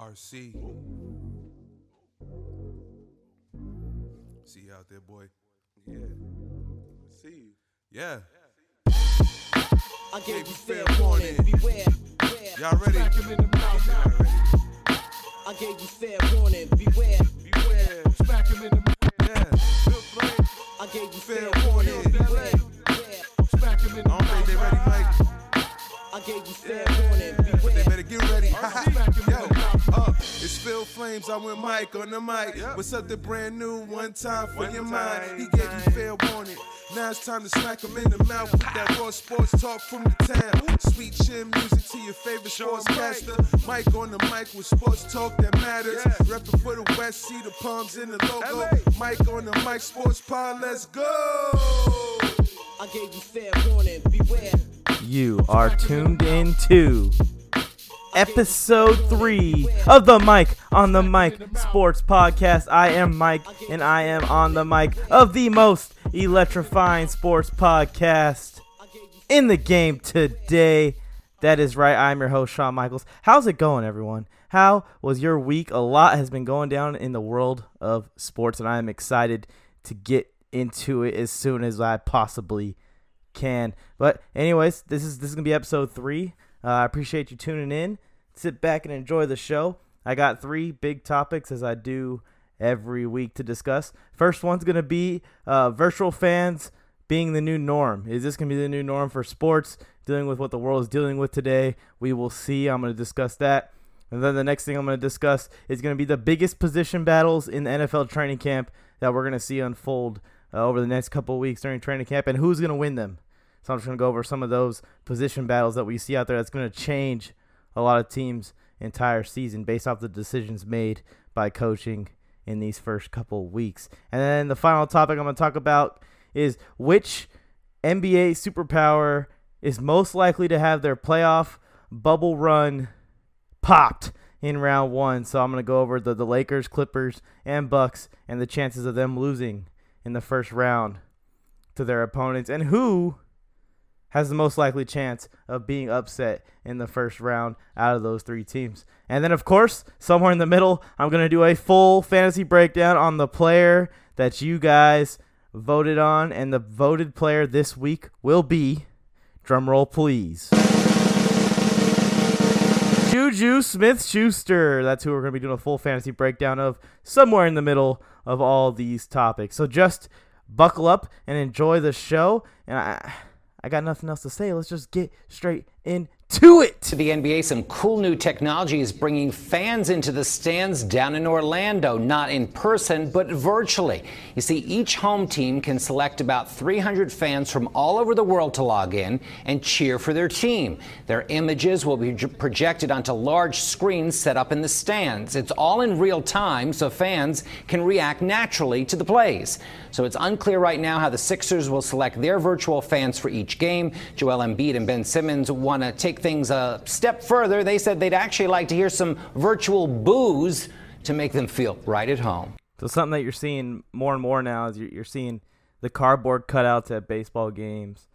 RC. See you out there, boy. Yeah. See you. Yeah. I gave you fair fair warning. warning. Beware. beware. Y'all ready? Smack him in the mouth. I gave you fair warning. Beware. Beware. Smack him in the Yeah. I gave you Fair fair warning. warning. Beware. Beware. Smack him in the I don't think they ready, Mike. I gave you fair warning. But they Beware. better get ready. Smack him in the mouth. Uh, it's Phil Flames. I'm with Mike on the mic. With something brand new, one time for One your time. mind. He gave you fair warning. Now it's time to smack him in the mouth with that raw sports talk from the town. Sweet chin music to your favorite Show 'em sportscaster. Mike on the mic with sports talk that matters. Yeah. Reppin' for the West, see the palms in the logo. Mike on the mic, sports pod, let's go. I gave you fair warning. Beware. You are tuned into episode three of the Mike on the Mic Sports Podcast. I am Mike, and I am on the mic of the most electrifying sports podcast in the game today. That is right. I'm your host, Shawn Michaels. How's it going, everyone? How was your week? A lot has been going down in the world of sports, and I am excited to get into it as soon as I possibly can. But anyways, this is this is gonna be episode three. Uh, I appreciate you tuning in. Sit back and enjoy the show. I got three big topics as I do every week to discuss. First one's gonna be uh, virtual fans being the new norm. Is this gonna be the new norm for sports? Dealing with what the world is dealing with today, we will see. I'm gonna discuss that. And then the next thing I'm going to discuss is going to be the biggest position battles in the NFL training camp that we're going to see unfold uh, over the next couple weeks during training camp and who's going to win them. So I'm just going to go over some of those position battles that we see out there that's going to change a lot of teams' entire season based off the decisions made by coaching in these first couple weeks. And then the final topic I'm going to talk about is which NBA superpower is most likely to have their playoff bubble run popped in round one. So I'm going to go over the, the Lakers, Clippers, and Bucks and the chances of them losing in the first round to their opponents and who has the most likely chance of being upset in the first round out of those three teams. And then, of course, somewhere in the middle, I'm going to do a full fantasy breakdown on the player that you guys voted on. And the voted player this week will be, drumroll please. Juju Smith Schuster. That's who we're going to be doing a full fantasy breakdown of somewhere in the middle of all these topics. So just buckle up and enjoy the show. And I, I got nothing else to say. Let's just get straight into it. To the NBA, some cool new technology is bringing fans into the stands down in Orlando, not in person, but virtually. You see, each home team can select about 300 fans from all over the world to log in and cheer for their team. Their images will be projected onto large screens set up in the stands. It's all in real time, so fans can react naturally to the plays. So it's unclear right now how the Sixers will select their virtual fans for each game. Joel Embiid and Ben Simmons want to take things a step further. They said they'd actually like to hear some virtual boos to make them feel right at home. So something that you're seeing more and more now is you're, seeing the cardboard cutouts at baseball games,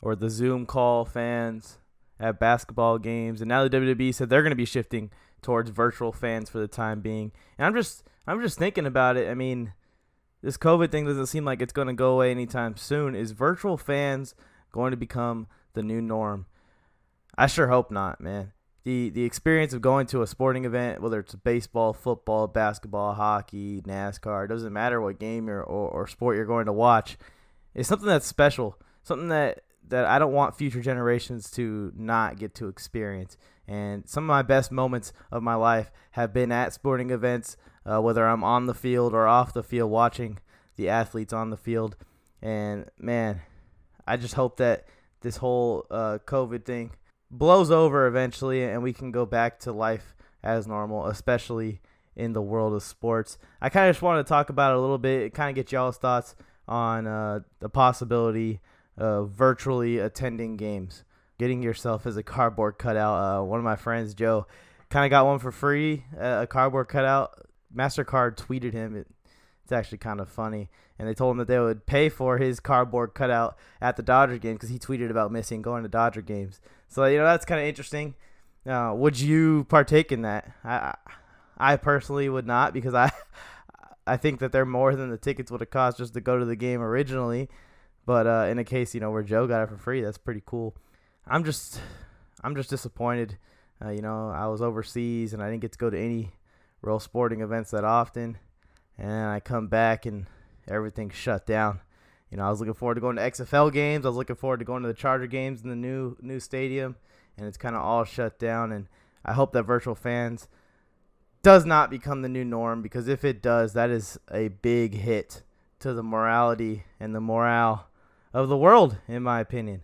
or the Zoom call fans at basketball games, and now the WWE said they're going to be shifting towards virtual fans for the time being. And I'm just I'm just thinking about it. I mean, this COVID thing doesn't seem like it's going to go away anytime soon. Is virtual fans going to become the new norm? I sure hope not, man. The the experience of going to a sporting event, whether it's baseball, football, basketball, hockey, NASCAR, it doesn't matter what game or, or, or sport you're going to watch, is something that's special. Something that, that I don't want future generations to not get to experience. And some of my best moments of my life have been at sporting events, uh, whether I'm on the field or off the field watching the athletes on the field. And man, I just hope that this whole uh, COVID thing blows over eventually and we can go back to life as normal, especially in the world of sports. I kind of just wanted to talk about it a little bit, kind of get y'all's thoughts on uh, the possibility of virtually attending games, getting yourself as a cardboard cutout. Uh, one of my friends, Joe, kind of got one for free, uh, a cardboard cutout. MasterCard tweeted him. It, it's actually kind of funny. And they told him that they would pay for his cardboard cutout at the Dodger game because he tweeted about missing going to Dodger games. So, you know, that's kind of interesting. Uh, would you partake in that? I, I personally would not because I I think that they're more than the tickets would have cost just to go to the game originally. But uh, in a case, you know, where Joe got it for free, that's pretty cool. I'm just I'm just disappointed. Uh, you know, I was overseas and I didn't get to go to any real sporting events that often. And I come back and everything's shut down. You know, I was looking forward to going to XFL games. I was looking forward to going to the Charger games in the new new stadium, and it's kind of all shut down. And I hope that virtual fans does not become the new norm because if it does, that is a big hit to the morality and the morale of the world, in my opinion.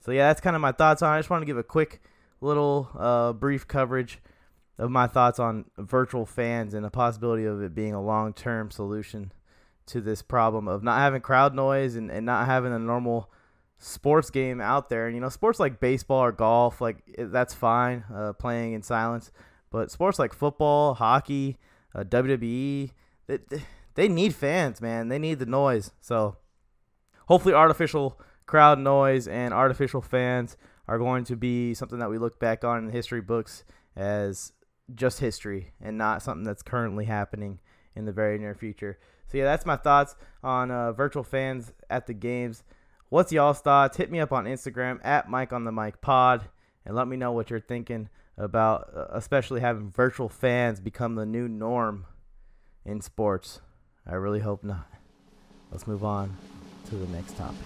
So yeah, that's kind of my thoughts on. it. I just want to give a quick little uh, brief coverage of my thoughts on virtual fans and the possibility of it being a long term solution to this problem of not having crowd noise and, and not having a normal sports game out there. And you know, sports like baseball or golf, like that's fine, uh, playing in silence. But sports like football, hockey, uh, WWE, they, they need fans, man. They need the noise. So hopefully, artificial crowd noise and artificial fans are going to be something that we look back on in the history books as just history and not something that's currently happening in the very near future. So yeah, that's my thoughts on uh, virtual fans at the games. What's y'all's thoughts? Hit me up on Instagram at Mike on the Mic Pod and let me know what you're thinking about, uh, especially having virtual fans become the new norm in sports. I really hope not. Let's move on to the next topic.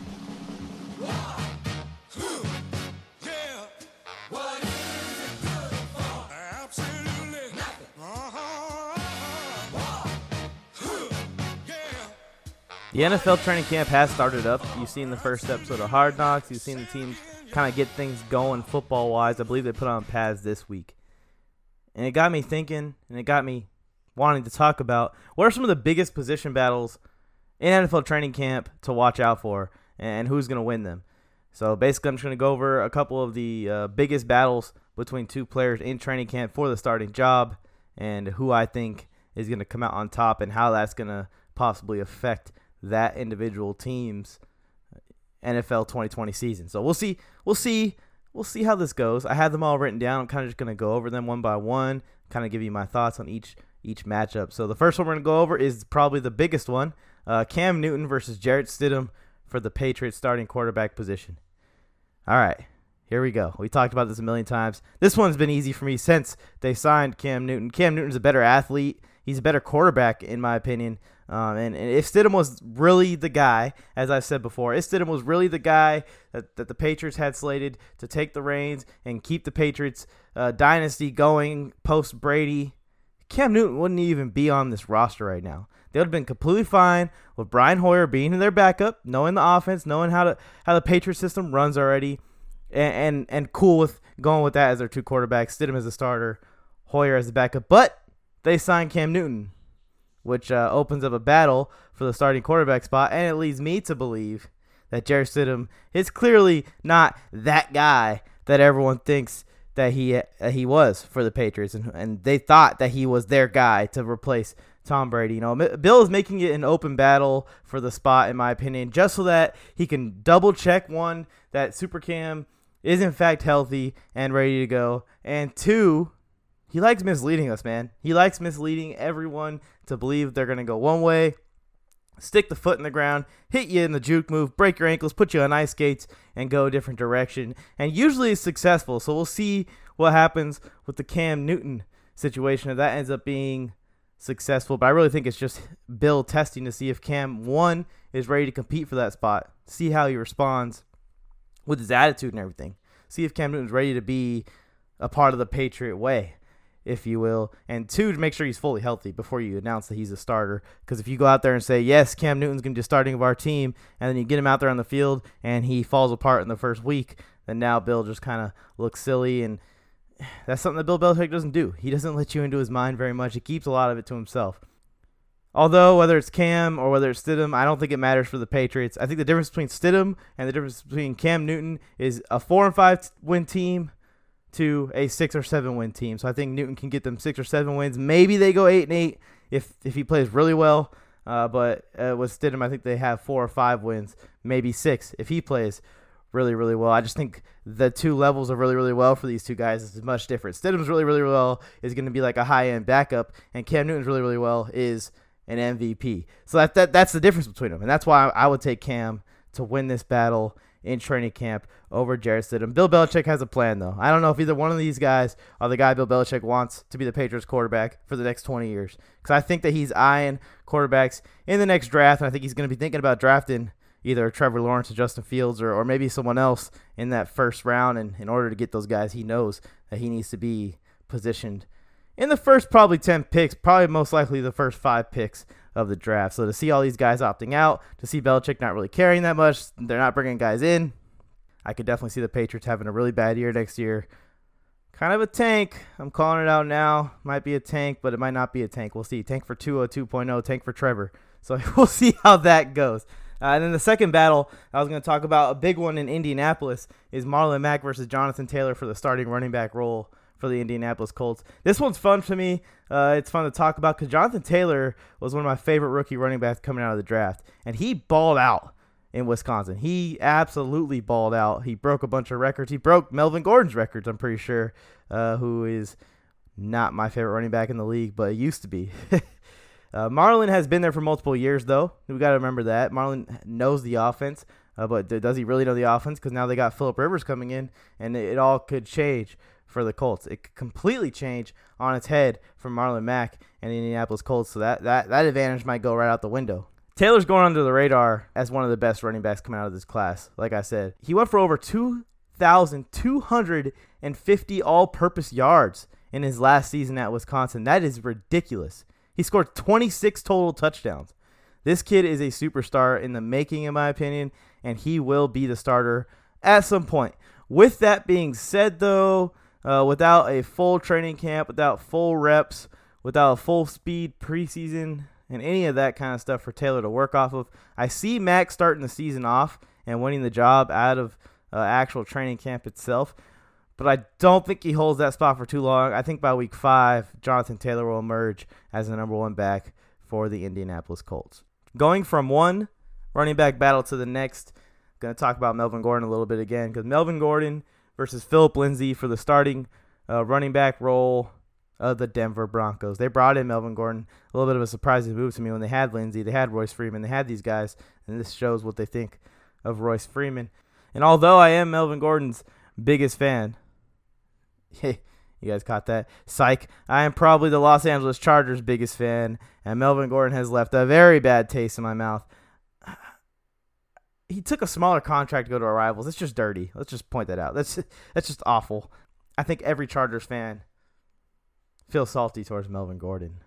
The NFL training camp has started up. You've seen the first episode of Hard Knocks. You've seen the teams kind of get things going football wise. I believe they put on pads this week. And it got me thinking, and it got me wanting to talk about what are some of the biggest position battles in NFL training camp to watch out for and who's going to win them. So basically, I'm just going to go over a couple of the uh, biggest battles between two players in training camp for the starting job and who I think is going to come out on top and how that's going to possibly affect that individual team's NFL 2020 season. So we'll see. We'll see. We'll see how this goes. I have them all written down. I'm kind of just gonna go over them one by one, kind of give you my thoughts on each each matchup. So the first one we're gonna go over is probably the biggest one: uh, Cam Newton versus Jarrett Stidham for the Patriots starting quarterback position. All right, here we go. We talked about this a million times. This one's been easy for me since they signed Cam Newton. Cam Newton's a better athlete. He's a better quarterback, in my opinion. Um, and, and, if Stidham was really the guy, as I've said before, if Stidham was really the guy that, that the Patriots had slated to take the reins and keep the Patriots uh, dynasty going post Brady, Cam Newton wouldn't even be on this roster right now. They would have been completely fine with Brian Hoyer being in their backup, knowing the offense, knowing how to how the Patriot system runs already, and, and and cool with going with that as their two quarterbacks. Stidham as a starter, Hoyer as the backup. But they signed Cam Newton which uh, opens up a battle for the starting quarterback spot, and it leads me to believe that Jarrett Stidham is clearly not that guy that everyone thinks that he uh, he was for the Patriots, and, and they thought that he was their guy to replace Tom Brady. You know, Bill is making it an open battle for the spot, in my opinion, just so that he can double check one that Super Cam is in fact healthy and ready to go, and two, he likes misleading us, man. He likes misleading everyone to believe they're to go one way, stick the foot in the ground, hit you in the juke move, break your ankles, put you on ice skates, and go a different direction. And usually it's successful. So we'll see what happens with the Cam Newton situation if that ends up being successful. But I really think it's just Bill testing to see if Cam, one, is ready to compete for that spot, see how he responds with his attitude and everything, see if Cam Newton's ready to be a part of the Patriot way if you will, and two to make sure he's fully healthy before you announce that he's a starter. Because if you go out there and say yes, Cam Newton's going to be starting of our team, and then you get him out there on the field and he falls apart in the first week, then now Bill just kind of looks silly, and that's something that Bill Belichick doesn't do. He doesn't let you into his mind very much. He keeps a lot of it to himself. Although whether it's Cam or whether it's Stidham, I don't think it matters for the Patriots. I think the difference between Stidham and the difference between Cam Newton is a four and five win team to a six or seven win team. So I think Newton can get them six or seven wins. Maybe they go eight and eight if if he plays really well. Uh, but uh, with Stidham, I think they have four or five wins, maybe six if he plays really, really well. I just think the two levels of really, really well for these two guys is much different. Stidham's really, really well is going to be like a high end backup, and Cam Newton's really, really well is an MVP. So that, that that's the difference between them, and that's why I would take Cam to win this battle in training camp over Jarrett Stidham. Bill Belichick has a plan, though. I don't know if either one of these guys are the guy Bill Belichick wants to be the Patriots quarterback for the next 20 years. Because I think that he's eyeing quarterbacks in the next draft, and I think he's going to be thinking about drafting either Trevor Lawrence or Justin Fields or, or maybe someone else in that first round. And in order to get those guys, he knows that he needs to be positioned in the first probably 10 picks, probably most likely the first five picks of the draft. So to see all these guys opting out, to see Belichick not really caring that much, they're not bringing guys in. I could definitely see the Patriots having a really bad year next year. Kind of a tank. I'm calling it out now. Might be a tank, but it might not be a tank. We'll see. Tank for Tua 2.0, tank for Trevor. So we'll see how that goes. Uh, and then the second battle I was going to talk about, a big one in Indianapolis, is Marlon Mack versus Jonathan Taylor for the starting running back role for the Indianapolis Colts. This one's fun for me. Uh, it's fun to talk about because Jonathan Taylor was one of my favorite rookie running backs coming out of the draft, and he balled out in Wisconsin. He absolutely balled out. He broke a bunch of records. He broke Melvin Gordon's records, I'm pretty sure, uh, who is not my favorite running back in the league, but it used to be. uh, Marlon has been there for multiple years, though. We got to remember that. Marlon knows the offense, uh, but does he really know the offense? Because now they got Philip Rivers coming in, and it, it all could change for the Colts. It could completely change on its head from Marlon Mack and the Indianapolis Colts. So that, that, that advantage might go right out the window. Taylor's going under the radar as one of the best running backs coming out of this class. Like I said, he went for over 2,250 all purpose yards in his last season at Wisconsin. That is ridiculous. He scored 26 total touchdowns. This kid is a superstar in the making, in my opinion, and he will be the starter at some point. With that being said, though, uh, without a full training camp, without full reps, without a full speed preseason, and any of that kind of stuff for Taylor to work off of. I see Max starting the season off and winning the job out of uh, actual training camp itself, but I don't think he holds that spot for too long. I think by week five, Jonathan Taylor will emerge as the number one back for the Indianapolis Colts. Going from one running back battle to the next, I'm going to talk about Melvin Gordon a little bit again because Melvin Gordon versus Philip Lindsay for the starting uh, running back role of the Denver Broncos. They brought in Melvin Gordon. A little bit of a surprising move to me when they had Lindsay, they had Royce Freeman, they had these guys, and this shows what they think of Royce Freeman. And although I am Melvin Gordon's biggest fan, you guys caught that? Psych. I am probably the Los Angeles Chargers' biggest fan, and Melvin Gordon has left a very bad taste in my mouth. He took a smaller contract to go to our rivals. It's just dirty. Let's just point that out. That's that's just awful. I think every Chargers fan feels salty towards Melvin Gordon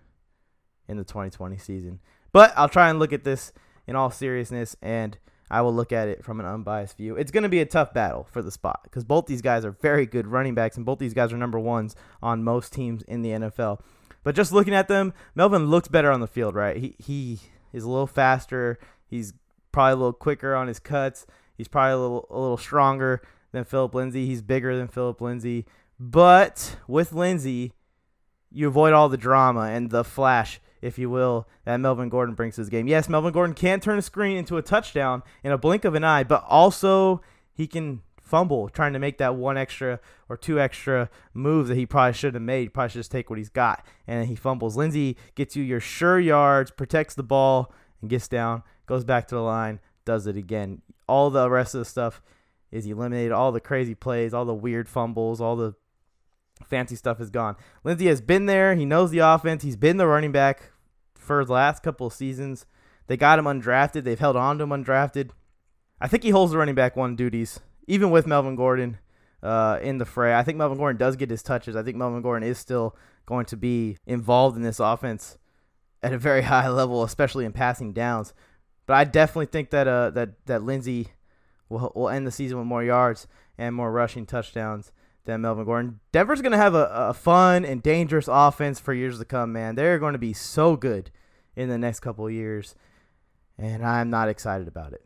in the 2020 season. But I'll try and look at this in all seriousness and I will look at it from an unbiased view. It's going to be a tough battle for the spot because both these guys are very good running backs and both these guys are number ones on most teams in the NFL. But just looking at them, Melvin looks better on the field, right? He he is a little faster. He's probably a little quicker on his cuts. He's probably a little a little stronger than Philip Lindsay. He's bigger than Philip Lindsay. But with Lindsay, you avoid all the drama and the flash, if you will, that Melvin Gordon brings his game. Yes, Melvin Gordon can turn a screen into a touchdown in a blink of an eye, but also he can fumble trying to make that one extra or two extra moves that he probably should have made. Probably should just take what he's got. And he fumbles. Lindsay gets you your sure yards, protects the ball, and gets down, goes back to the line, does it again. All the rest of the stuff is eliminated. All the crazy plays, all the weird fumbles, all the fancy stuff is gone. Lindsay has been there. He knows the offense. He's been the running back for the last couple of seasons. They got him undrafted. They've held on to him undrafted. I think he holds the running back one duties, even with Melvin Gordon uh, in the fray. I think Melvin Gordon does get his touches. I think Melvin Gordon is still going to be involved in this offense at a very high level, especially in passing downs. But I definitely think that uh, that that Lindsay will will end the season with more yards and more rushing touchdowns than Melvin Gordon. Denver's going to have a, a fun and dangerous offense for years to come, man. They're going to be so good in the next couple years, and I'm not excited about it.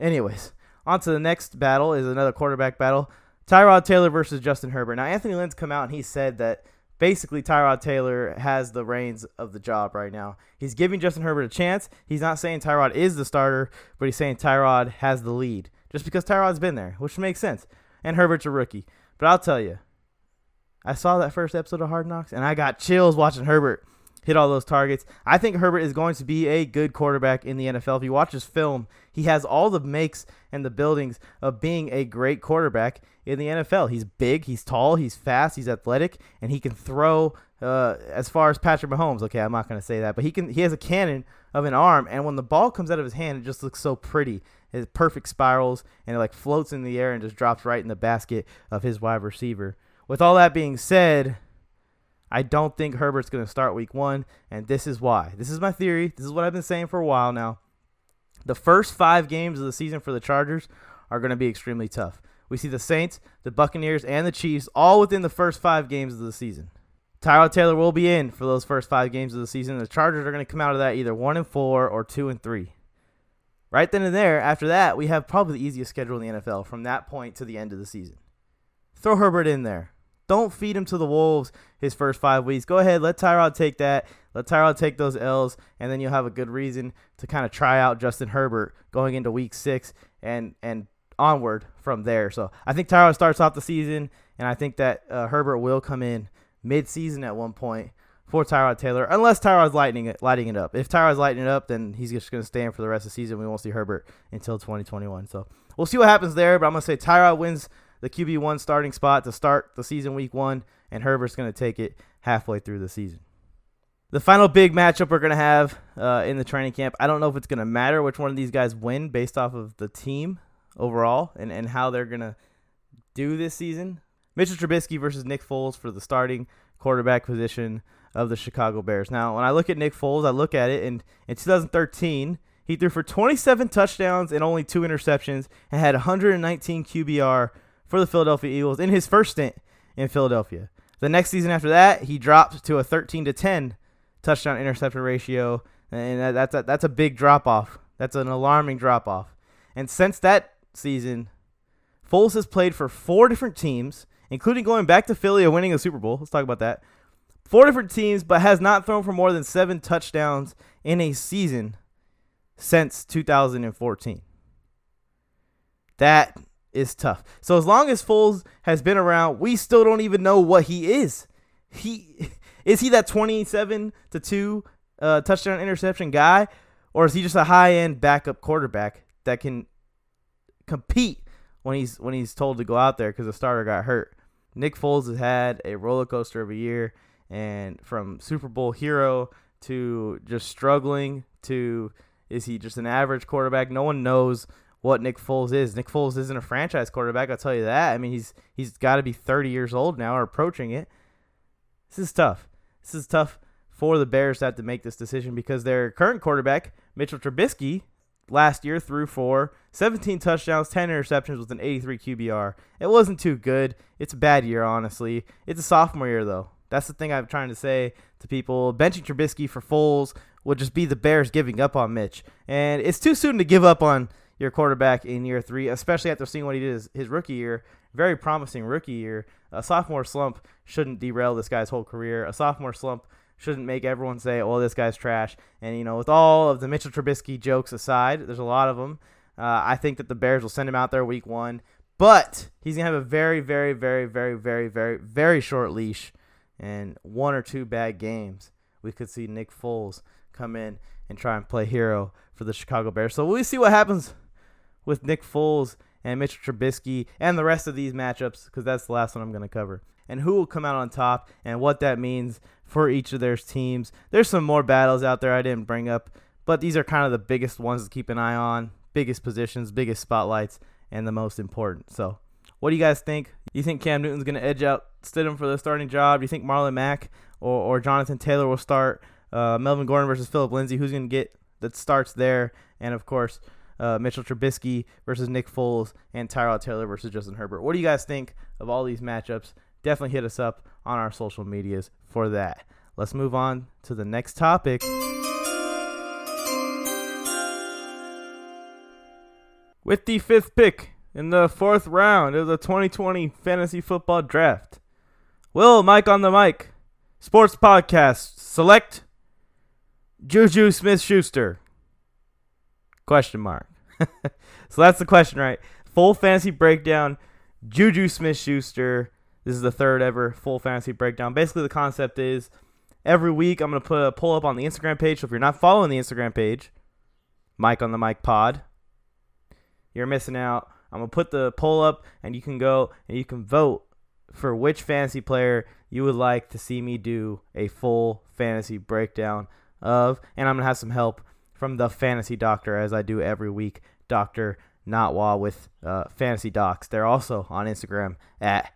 Anyways, on to the next battle is another quarterback battle. Tyrod Taylor versus Justin Herbert. Now, Anthony Lynn's come out and he said that basically Tyrod Taylor has the reins of the job right now. He's giving Justin Herbert a chance. He's not saying Tyrod is the starter, but he's saying Tyrod has the lead. just because Tyrod's been there, which makes sense. And Herbert's a rookie. But I'll tell you, I saw that first episode of Hard Knocks and I got chills watching Herbert hit all those targets. I think Herbert is going to be a good quarterback in the NFL. If you watch his film, he has all the makes and the buildings of being a great quarterback in the NFL. He's big, he's tall, he's fast, he's athletic, and he can throw uh, as far as Patrick Mahomes. Okay, I'm not going to say that, but he can. He has a cannon of an arm, and when the ball comes out of his hand, it just looks so pretty. His perfect spirals, and it like floats in the air and just drops right in the basket of his wide receiver. With all that being said, I don't think Herbert's going to start week one, and this is why. This is my theory. This is what I've been saying for a while now. The first five games of the season for the Chargers are going to be extremely tough. We see the Saints, the Buccaneers, and the Chiefs all within the first five games of the season. Tyrod Taylor will be in for those first five games of the season. The Chargers are going to come out of that either one and four or two and three. Right then and there, after that, we have probably the easiest schedule in the NFL from that point to the end of the season. Throw Herbert in there. Don't feed him to the Wolves his first five weeks. Go ahead, let Tyrod take that. Let Tyrod take those L's, and then you'll have a good reason to kind of try out Justin Herbert going into week six and and onward from there. So I think Tyrod starts off the season, and I think that uh, Herbert will come in mid-season at one point for Tyrod Taylor, unless Tyrod's lighting it, lighting it up. If Tyrod's lighting it up, then he's just going to stay in for the rest of the season. We won't see Herbert until 2021. So we'll see what happens there. But I'm going to say Tyrod wins the QB1 starting spot to start the season week one, and Herbert's going to take it halfway through the season. The final big matchup we're going to have uh, in the training camp, I don't know if it's going to matter which one of these guys win based off of the team overall and, and how they're going to do this season. Mitchell Trubisky versus Nick Foles for the starting quarterback position of the Chicago Bears. Now, when I look at Nick Foles, I look at it, and in 2013, he threw for 27 touchdowns and only two interceptions and had 119 QBR for the Philadelphia Eagles in his first stint in Philadelphia. The next season after that, he dropped to a 13 to 10 touchdown interception ratio, and that's a, that's a big drop off. That's an alarming drop off. And since that season, Foles has played for four different teams, including going back to Philly and winning a Super Bowl. Let's talk about that. Four different teams, but has not thrown for more than seven touchdowns in a season since 2014. That is tough. So as long as Foles has been around, we still don't even know what he is. He is he that 27 to 2 uh, touchdown interception guy or is he just a high-end backup quarterback that can compete when he's when he's told to go out there cuz the starter got hurt. Nick Foles has had a roller coaster of a year and from Super Bowl hero to just struggling to is he just an average quarterback? No one knows what Nick Foles is. Nick Foles isn't a franchise quarterback, I'll tell you that. I mean, he's he's got to be 30 years old now or approaching it. This is tough. This is tough for the Bears to have to make this decision because their current quarterback, Mitchell Trubisky, last year threw for 17 touchdowns, 10 interceptions with an 83 QBR. It wasn't too good. It's a bad year, honestly. It's a sophomore year, though. That's the thing I'm trying to say to people. Benching Trubisky for Foles would just be the Bears giving up on Mitch. And it's too soon to give up on your quarterback in year three, especially after seeing what he did his, his rookie year. Very promising rookie year. A sophomore slump shouldn't derail this guy's whole career. A sophomore slump shouldn't make everyone say, "Oh, this guy's trash." And you know, with all of the Mitchell Trubisky jokes aside, there's a lot of them. Uh, I think that the Bears will send him out there week one, but he's gonna have a very, very, very, very, very, very, very short leash, and one or two bad games. We could see Nick Foles come in and try and play hero for the Chicago Bears. So we'll see what happens with Nick Foles and Mitchell Trubisky and the rest of these matchups because that's the last one I'm going to cover. And who will come out on top and what that means for each of their teams. There's some more battles out there I didn't bring up, but these are kind of the biggest ones to keep an eye on, biggest positions, biggest spotlights, and the most important. So, what do you guys think? You think Cam Newton's going to edge out Stidham for the starting job? Do you think Marlon Mack or, or Jonathan Taylor will start? Uh, Melvin Gordon versus Philip Lindsay, who's going to get that starts there? And of course, uh, Mitchell Trubisky versus Nick Foles, and Tyrod Taylor versus Justin Herbert. What do you guys think of all these matchups? Definitely hit us up on our social medias for that. Let's move on to the next topic. With the fifth pick in the fourth round of the 2020 Fantasy Football Draft, will Mike on the Mic Sports Podcast select Juju Smith Schuster? Question mark. so that's the question, right? full fantasy breakdown. Juju Smith Schuster. This is the third ever full fantasy breakdown. Basically, the concept is every week I'm to put a pull up on the Instagram page. So if you're not following the Instagram page, Mike on the Mic Pod, you're missing out. I'm to put the poll up and you can go and you can vote for which fantasy player you would like to see me do a full fantasy breakdown of. And I'm going to have some help from the fantasy doctor as I do every week, Dr. Notwa with uh, Fantasy Docs. They're also on Instagram at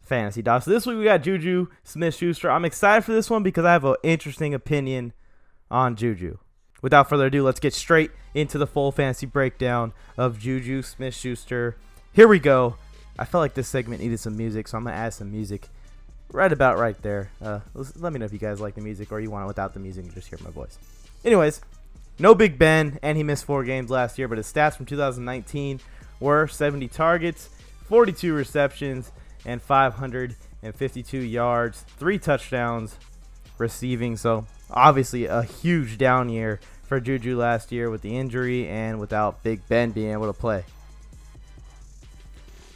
Fantasy Docs. So this week we got Juju Smith Schuster. I'm excited for this one because I have an interesting opinion on Juju. Without further ado, let's get straight into the full fantasy breakdown of Juju Smith Schuster. Here we go. I felt like this segment needed some music, so I'm to add some music right about right there. Uh, let me know if you guys like the music or you want it without the music and just hear my voice. Anyways, no Big Ben, and he missed four games last year, but his stats from 2019 were 70 targets, 42 receptions, and 552 yards, three touchdowns receiving. So, obviously, a huge down year for Juju last year with the injury and without Big Ben being able to play.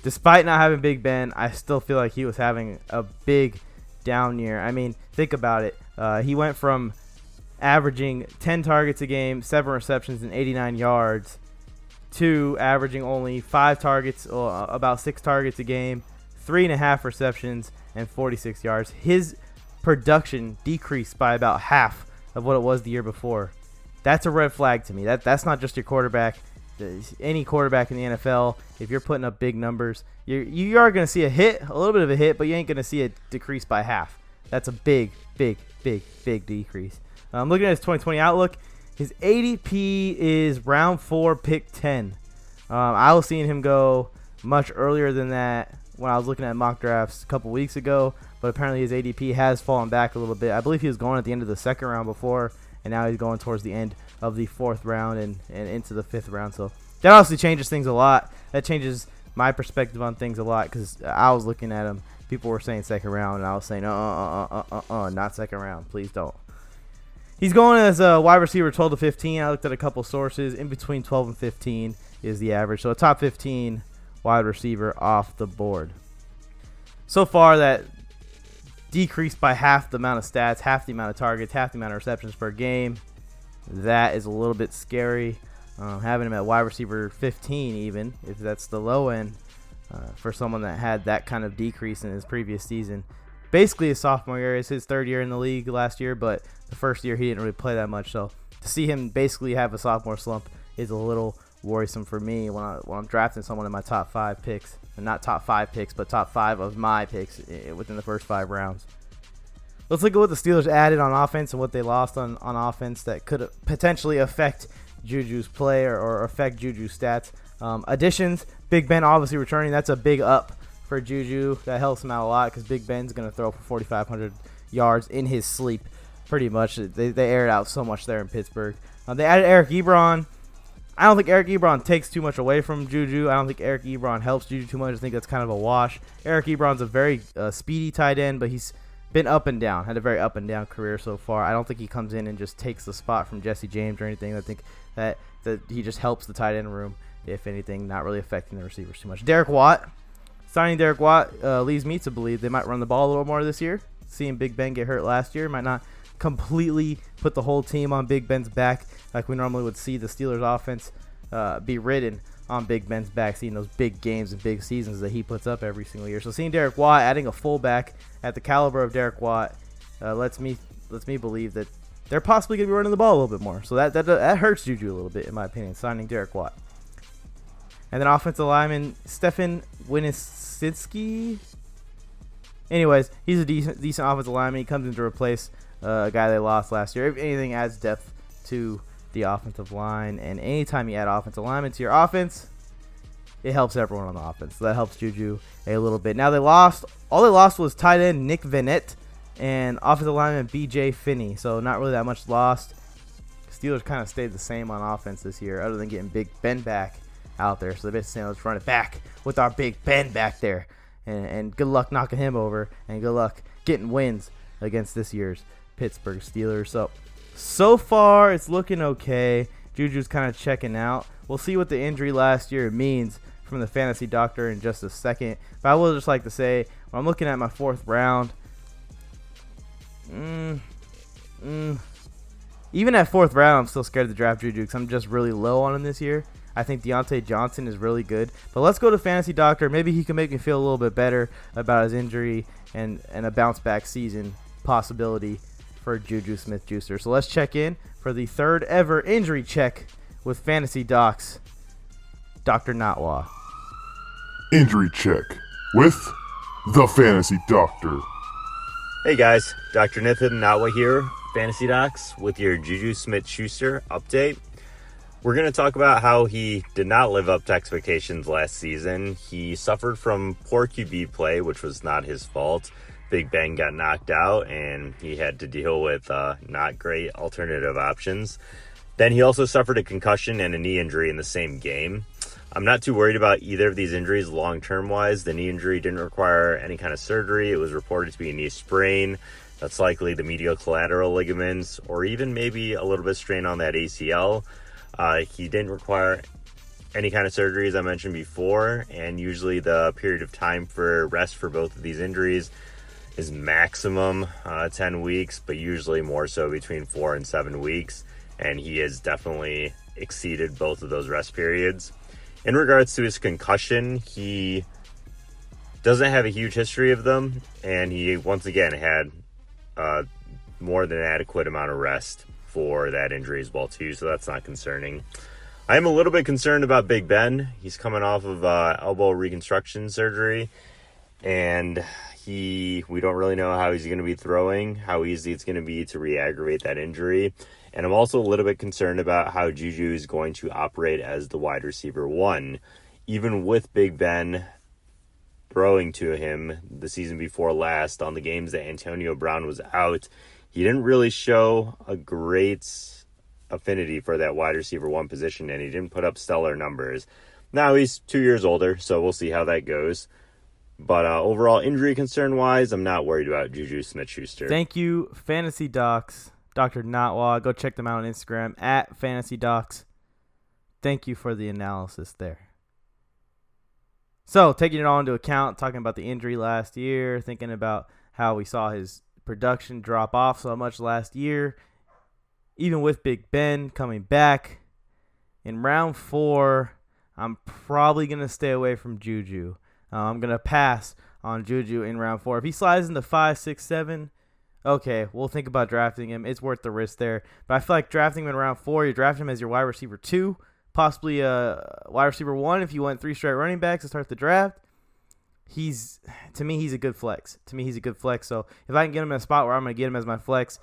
Despite not having Big Ben, I still feel like he was having a big down year. I mean, think about it. Uh, he went from averaging 10 targets a game, 7 receptions, and 89 yards, to averaging only 5 targets, uh, about 6 targets a game, 3.5 receptions, and 46 yards. His production decreased by about half of what it was the year before. That's a red flag to me. That That's not just your quarterback. Any quarterback in the NFL, if you're putting up big numbers, you're, you are going to see a hit, a little bit of a hit, but you ain't going to see it decrease by half. That's a big, big, big, big decrease. I'm looking at his 2020 outlook. His ADP is round four, pick 10. Um, I was seeing him go much earlier than that when I was looking at mock drafts a couple weeks ago, but apparently his ADP has fallen back a little bit. I believe he was going at the end of the second round before, and now he's going towards the end of the fourth round and, and into the fifth round. So that obviously changes things a lot. That changes my perspective on things a lot because I was looking at him. People were saying second round, and I was saying, uh, uh, uh, uh, uh, uh, not second round. Please don't. He's going as a wide receiver 12 to 15. I looked at a couple sources. In between 12 and 15 is the average. So a top 15 wide receiver off the board. So far, that decreased by half the amount of stats, half the amount of targets, half the amount of receptions per game. That is a little bit scary. Uh, having him at wide receiver 15, even if that's the low end uh, for someone that had that kind of decrease in his previous season. Basically, his sophomore year is his third year in the league last year, but the first year he didn't really play that much. So to see him basically have a sophomore slump is a little worrisome for me when, I, when I'm drafting someone in my top five picks. And not top five picks, but top five of my picks within the first five rounds. Let's look at what the Steelers added on offense and what they lost on, on offense that could potentially affect Juju's play or, or affect Juju's stats. Um, additions, Big Ben obviously returning. That's a big up for Juju. That helps him out a lot because Big Ben's going to throw for 4,500 yards in his sleep pretty much. They, they aired out so much there in Pittsburgh. Uh, they added Eric Ebron. I don't think Eric Ebron takes too much away from Juju. I don't think Eric Ebron helps Juju too much. I think that's kind of a wash. Eric Ebron's a very uh, speedy tight end, but he's been up and down. Had a very up and down career so far. I don't think he comes in and just takes the spot from Jesse James or anything. I think that that he just helps the tight end room, if anything, not really affecting the receivers too much. Derek Watt. Signing Derek Watt uh, leads me to believe they might run the ball a little more this year. Seeing Big Ben get hurt last year might not completely put the whole team on Big Ben's back like we normally would see the Steelers offense uh, be ridden on Big Ben's back, seeing those big games and big seasons that he puts up every single year. So seeing Derek Watt adding a fullback at the caliber of Derek Watt uh, lets me lets me believe that they're possibly going to be running the ball a little bit more. So that, that that hurts Juju a little bit in my opinion. Signing Derek Watt. And then offensive lineman Stefan Wisniewski. Anyways, he's a decent decent offensive lineman. He comes in to replace uh, a guy they lost last year. If anything, adds depth to the offensive line. And anytime you add offensive linemen to your offense, it helps everyone on the offense. So that helps Juju a little bit. Now they lost. All they lost was tight end Nick Vannett and offensive lineman B.J. Finney. So not really that much lost. Steelers kind of stayed the same on offense this year, other than getting Big Ben back out there. So they basically saying, let's run it back with our Big Ben back there. And, and good luck knocking him over, and good luck getting wins against this year's Pittsburgh Steelers. So, so far it's looking okay. Juju's kind of checking out. We'll see what the injury last year means from the fantasy doctor in just a second. But I will just like to say, when I'm looking at my fourth round, mm, mm, even at fourth round, I'm still scared to draft Juju because I'm just really low on him this year. I think Diontae Johnson is really good. But let's go to Fantasy Doctor. Maybe he can make me feel a little bit better about his injury and, and a bounce back season possibility for Juju Smith Juicer. So let's check in for the third ever injury check with Fantasy Docs, Dr. Notwa. Injury check with the Fantasy Doctor. Hey guys, Dr. Nathan Natwa here, Fantasy Docs, with your Juju Smith Schuster update. We're going to talk about how he did not live up to expectations last season. He suffered from poor QB play, which was not his fault. Big Ben got knocked out, and he had to deal with uh, not great alternative options. Then he also suffered a concussion and a knee injury in the same game. I'm not too worried about either of these injuries long term wise. The knee injury didn't require any kind of surgery. It was reported to be a knee sprain. That's likely the medial collateral ligaments, or even maybe a little bit strain on that ACL. Uh, he didn't require any kind of surgery, as I mentioned before, and usually the period of time for rest for both of these injuries is maximum uh, 10 weeks, but usually more so between four and seven weeks. And he has definitely exceeded both of those rest periods. In regards to his concussion, he doesn't have a huge history of them, and he once again had uh, more than adequate amount of rest for that injury as well too. So that's not concerning. I am a little bit concerned about Big Ben. He's coming off of uh, elbow reconstruction surgery, and he we don't really know how he's going to be throwing, how easy it's going to be to re-aggravate that injury. And I'm also a little bit concerned about how Juju is going to operate as the wide receiver one. Even with Big Ben throwing to him the season before last on the games that Antonio Brown was out, he didn't really show a great affinity for that wide receiver one position and he didn't put up stellar numbers. Now he's two years older, so we'll see how that goes. But uh, overall, injury concern wise, I'm not worried about Juju Smith Schuster. Thank you, Fantasy Docs, Dr. Notwa. Go check them out on Instagram at Fantasy Docs. Thank you for the analysis there. So, taking it all into account, talking about the injury last year, thinking about how we saw his production drop off so much last year, even with Big Ben coming back in round four, I'm probably going to stay away from Juju. Uh, I'm to pass on Juju in round four. If he slides into five, six, seven, okay, we'll think about drafting him. It's worth the risk there. But I feel like drafting him in round four, you draft him as your wide receiver two, possibly a wide receiver one if you want three straight running backs to start the draft. He's to me, he's a good flex. To me, he's a good flex. So if I can get him in a spot where I'm to get him as my flex,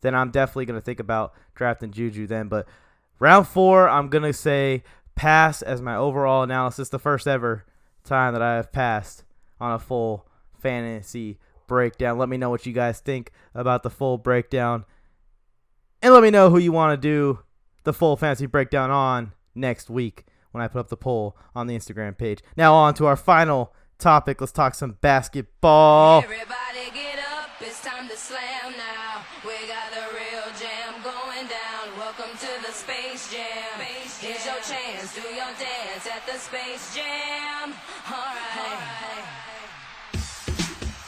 then I'm definitely to think about drafting Juju then. But round four, I'm to say pass as my overall analysis, the first ever time that I have passed on a full fantasy breakdown. Let me know what you guys think about the full breakdown. And let me know who you want to do the full fantasy breakdown on next week when I put up the poll on the Instagram page. Now, on to our final topic. Let's talk some basketball. Everybody get up, it's time to slam do your dance at the Space Jam. Alright.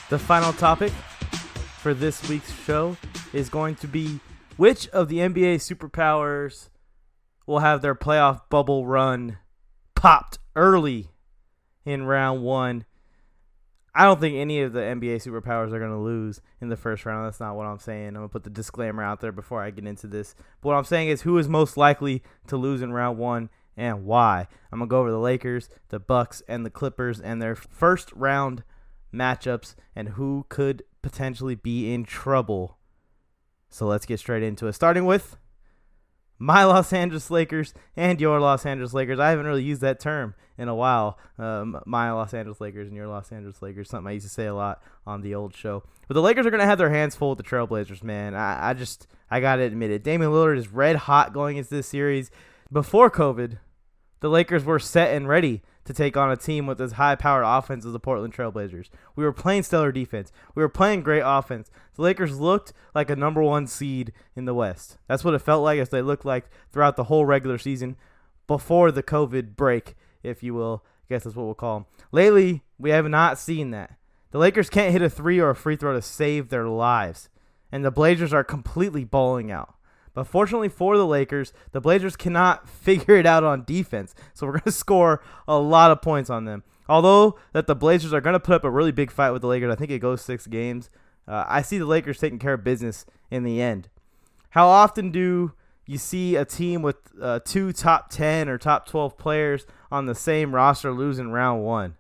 The final topic for this week's show is going to be which of the NBA superpowers will have their playoff bubble run popped early in round one. I don't think any of the NBA superpowers are going to lose in the first round. That's not what I'm saying. I'm going to put the disclaimer out there before I get into this. But what I'm saying is who is most likely to lose in round one and why. I'm to go over the Lakers, the Bucks, and the Clippers and their first round matchups and who could potentially be in trouble. So let's get straight into it. Starting with my Los Angeles Lakers and your Los Angeles Lakers. I haven't really used that term in a while. Um, my Los Angeles Lakers and your Los Angeles Lakers. Something I used to say a lot on the old show. But the Lakers are going to have their hands full with the Trailblazers, man. I, I just, I got to admit it. Damian Lillard is red hot going into this series. Before COVID, the Lakers were set and ready to take on a team with as high powered offense as the Portland Trailblazers. We were playing stellar defense. We were playing great offense. The Lakers looked like a number one seed in the West. That's what it felt like as they looked like throughout the whole regular season before the COVID break, if you will. I guess that's what we'll call them. Lately, we have not seen that. The Lakers can't hit a three or a free throw to save their lives, and the Blazers are completely balling out. But fortunately for the Lakers, the Blazers cannot figure it out on defense, so we're going to score a lot of points on them. Although that the Blazers are going to put up a really big fight with the Lakers, I think it goes six games. Uh, I see the Lakers taking care of business in the end. How often do you see a team with uh, two top 10 or top 12 players on the same roster losing round one?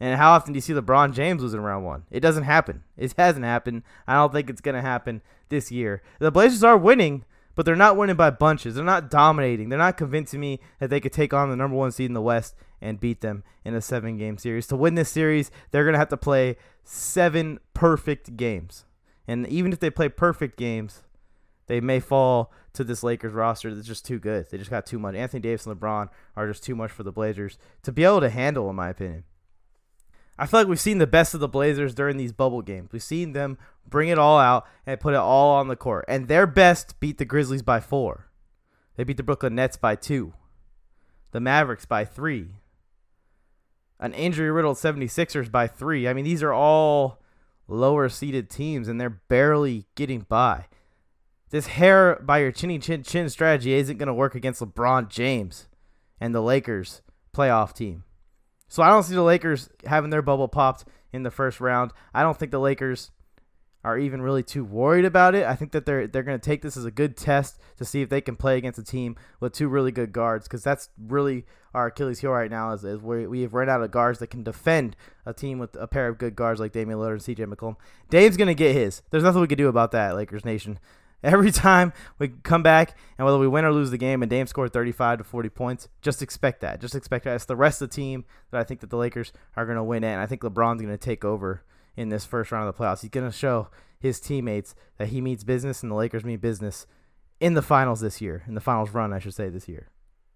And how often do you see LeBron James losing round one? It doesn't happen. It hasn't happened. I don't think it's going to happen this year. The Blazers are winning, but they're not winning by bunches. They're not dominating. They're not convincing me that they could take on the number one seed in the West and beat them in a seven game series. To win this series, they're going to have to play seven perfect games. And even if they play perfect games, they may fall to this Lakers roster that's just too good. They just got too much. Anthony Davis and LeBron are just too much for the Blazers to be able to handle, in my opinion. I feel like we've seen the best of the Blazers during these bubble games. We've seen them bring it all out and put it all on the court. And their best beat the Grizzlies by four. They beat the Brooklyn Nets by two. The Mavericks by three. An injury riddled 76ers by three. I mean, these are all lower seeded teams, and they're barely getting by. This hair by your chinny chin chin strategy isn't going to work against LeBron James and the Lakers playoff team. So I don't see the Lakers having their bubble popped in the first round. I don't think the Lakers are even really too worried about it. I think that they're they're going to take this as a good test to see if they can play against a team with two really good guards because that's really our Achilles heel right now is, is we, we have run out of guards that can defend a team with a pair of good guards like Damian Lillard and CJ McCollum. Dame's going to get his. There's nothing we can do about that, Lakers Nation. Every time we come back and whether we win or lose the game and Dame scored 35 to 40 points, just expect that. Just expect that. It's the rest of the team that I think that the Lakers are going to win at. And I think LeBron's going to take over in this first round of the playoffs. He's going to show his teammates that he means business and the Lakers mean business in the finals this year, in the finals run, I should say, this year.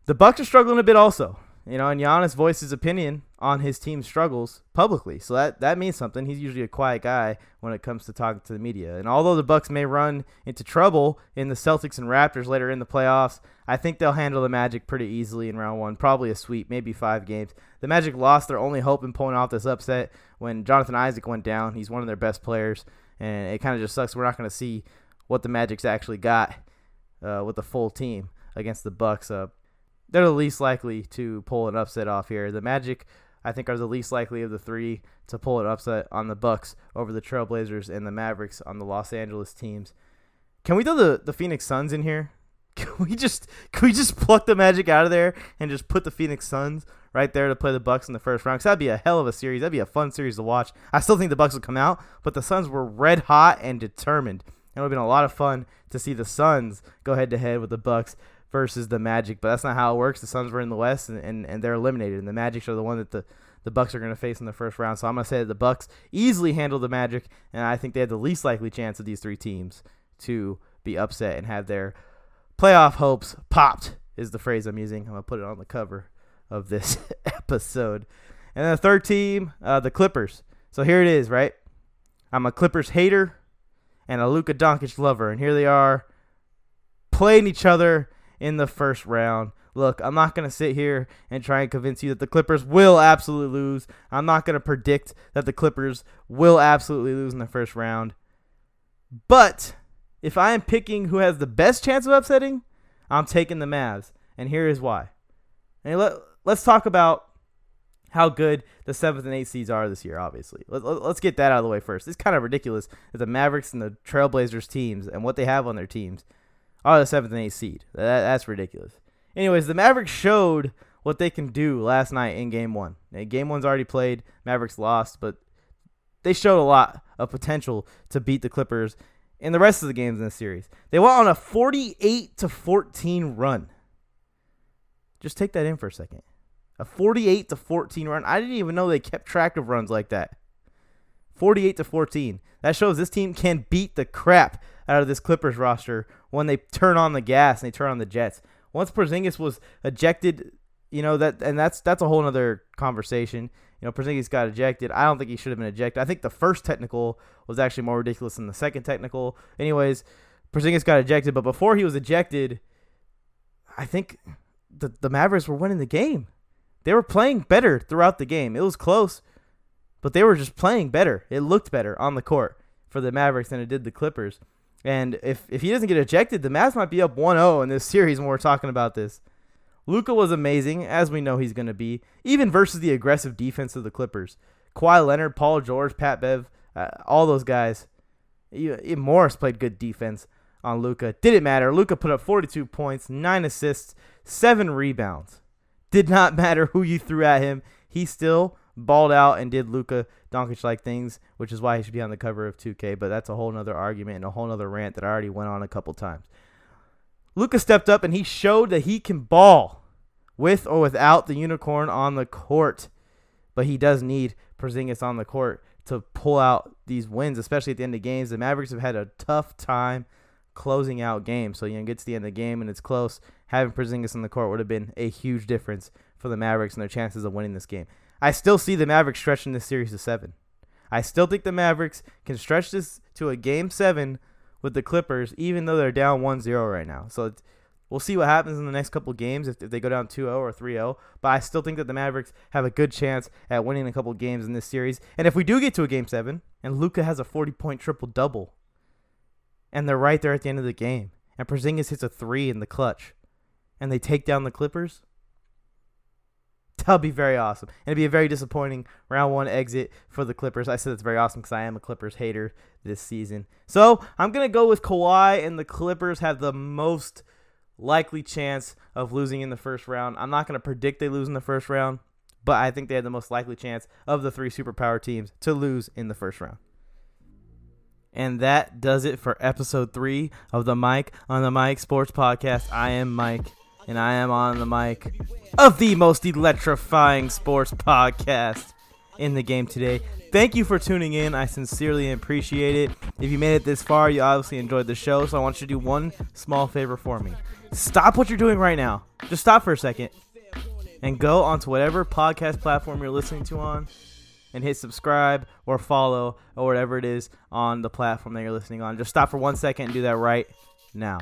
The Bucks are struggling a bit also. You know, and Giannis voiced his opinion on his team's struggles publicly. So that, that means something. He's usually a quiet guy when it comes to talking to the media. And although the Bucks may run into trouble in the Celtics and Raptors later in the playoffs, I think they'll handle the Magic pretty easily in round one. Probably a sweep, maybe five games. The Magic lost their only hope in pulling off this upset when Jonathan Isaac went down. He's one of their best players, and it kind of just sucks. We're not going to see what the Magic's actually got uh, with the full team against the Bucks. Uh, they're the least likely to pull an upset off here. The Magic, I think, are the least likely of the three to pull an upset on the Bucks over the Trailblazers and the Mavericks on the Los Angeles teams. Can we throw the, the Phoenix Suns in here? Can we just can we just pluck the Magic out of there and just put the Phoenix Suns right there to play the Bucks in the first round? Cause that'd be a hell of a series. That'd be a fun series to watch. I still think the Bucks will come out, but the Suns were red hot and determined. It would have been a lot of fun to see the Suns go head to head with the Bucks versus the Magic, but that's not how it works. The Suns were in the West and, and, and they're eliminated, and the Magic are the one that the the Bucks are going to face in the first round. So I'm going to say that the Bucks easily handle the Magic, and I think they have the least likely chance of these three teams to be upset and have their playoff hopes popped. Is the phrase I'm using. I'm going to put it on the cover of this episode. And then the third team, uh, the Clippers. So here it is, right? I'm a Clippers hater and a Luka Doncic lover, and here they are playing each other in the first round. Look, I'm not going to sit here and try and convince you that the Clippers will absolutely lose. I'm not going to predict that the Clippers will absolutely lose in the first round. But if I am picking who has the best chance of upsetting, I'm taking the Mavs. And here is why. And let, let's talk about how good the seventh and eighth seeds are this year, obviously. Let, let's get that out of the way first. It's kind of ridiculous that the Mavericks and the Trailblazers teams and what they have on their teams are the seventh and eighth seed. That, that's ridiculous. Anyways, the Mavericks showed what they can do last night in game one. Now, game one's already played. Mavericks lost, but they showed a lot of potential to beat the Clippers in the rest of the games in the series. They went on a 48 to 14 run. Just take that in for a second. A 48 to 14 run. I didn't even know they kept track of runs like that. 48 to 14. That shows this team can beat the crap out of this Clippers roster when they turn on the gas and they turn on the Jets. Once Porzingis was ejected, you know that, and that's that's a whole other conversation. You know, Porzingis got ejected. I don't think he should have been ejected. I think the first technical was actually more ridiculous than the second technical. Anyways, Porzingis got ejected, but before he was ejected, I think the the Mavericks were winning the game. They were playing better throughout the game. It was close, but they were just playing better. It looked better on the court for the Mavericks than it did the Clippers. And if, if he doesn't get ejected, the Mavs might be up 1 0 in this series when we're talking about this. Luka was amazing, as we know he's going to be, even versus the aggressive defense of the Clippers. Kawhi Leonard, Paul George, Pat Bev, uh, all those guys. Morris played good defense on Luka. Didn't matter. Luka put up 42 points, 9 assists, 7 rebounds. Did not matter who you threw at him. He still balled out and did Luka Doncic like things, which is why he should be on the cover of 2K. But that's a whole nother argument and a whole nother rant that I already went on a couple times. Luka stepped up and he showed that he can ball with or without the unicorn on the court. But he does need Porzingis on the court to pull out these wins, especially at the end of games. The Mavericks have had a tough time closing out games. So you know, get to the end of the game and it's close. Having Porzingis on the court would have been a huge difference for the Mavericks and their chances of winning this game. I still see the Mavericks stretching this series to seven. I still think the Mavericks can stretch this to a game seven with the Clippers, even though they're down 1-0 right now. So we'll see what happens in the next couple games if, if they go down 2-0 or 3-0. But I still think that the Mavericks have a good chance at winning a couple games in this series. And if we do get to a game seven and Luka has a 40-point triple-double, and they're right there at the end of the game, and Porzingis hits a three in the clutch, and they take down the Clippers, that'll be very awesome. And it'd be a very disappointing round one exit for the Clippers. I said it's very awesome because I am a Clippers hater this season. So I'm gonna go with Kawhi, and the Clippers have the most likely chance of losing in the first round. I'm not gonna predict they lose in the first round, but I think they have the most likely chance of the three superpower teams to lose in the first round. And that does it for episode three of the Mike on the Mic Sports Podcast. I am Mike, and I am on the mic of the most electrifying sports podcast in the game today. Thank you for tuning in. I sincerely appreciate it. If you made it this far, you obviously enjoyed the show. So I want you to do one small favor for me. Stop what you're doing right now. Just stop for a second and go onto whatever podcast platform you're listening to on and hit subscribe or follow or whatever it is on the platform that you're listening on. Just stop for one second and do that right now.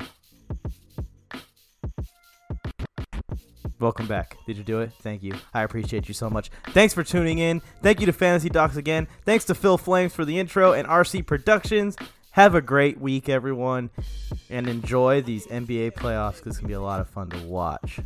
Welcome back. Did you do it? Thank you. I appreciate you so much. Thanks for tuning in. Thank you to Fantasy Docs again. Thanks to Phil Flames for the intro and RC Productions. Have a great week, everyone, and enjoy these NBA playoffs because it's going to be a lot of fun to watch.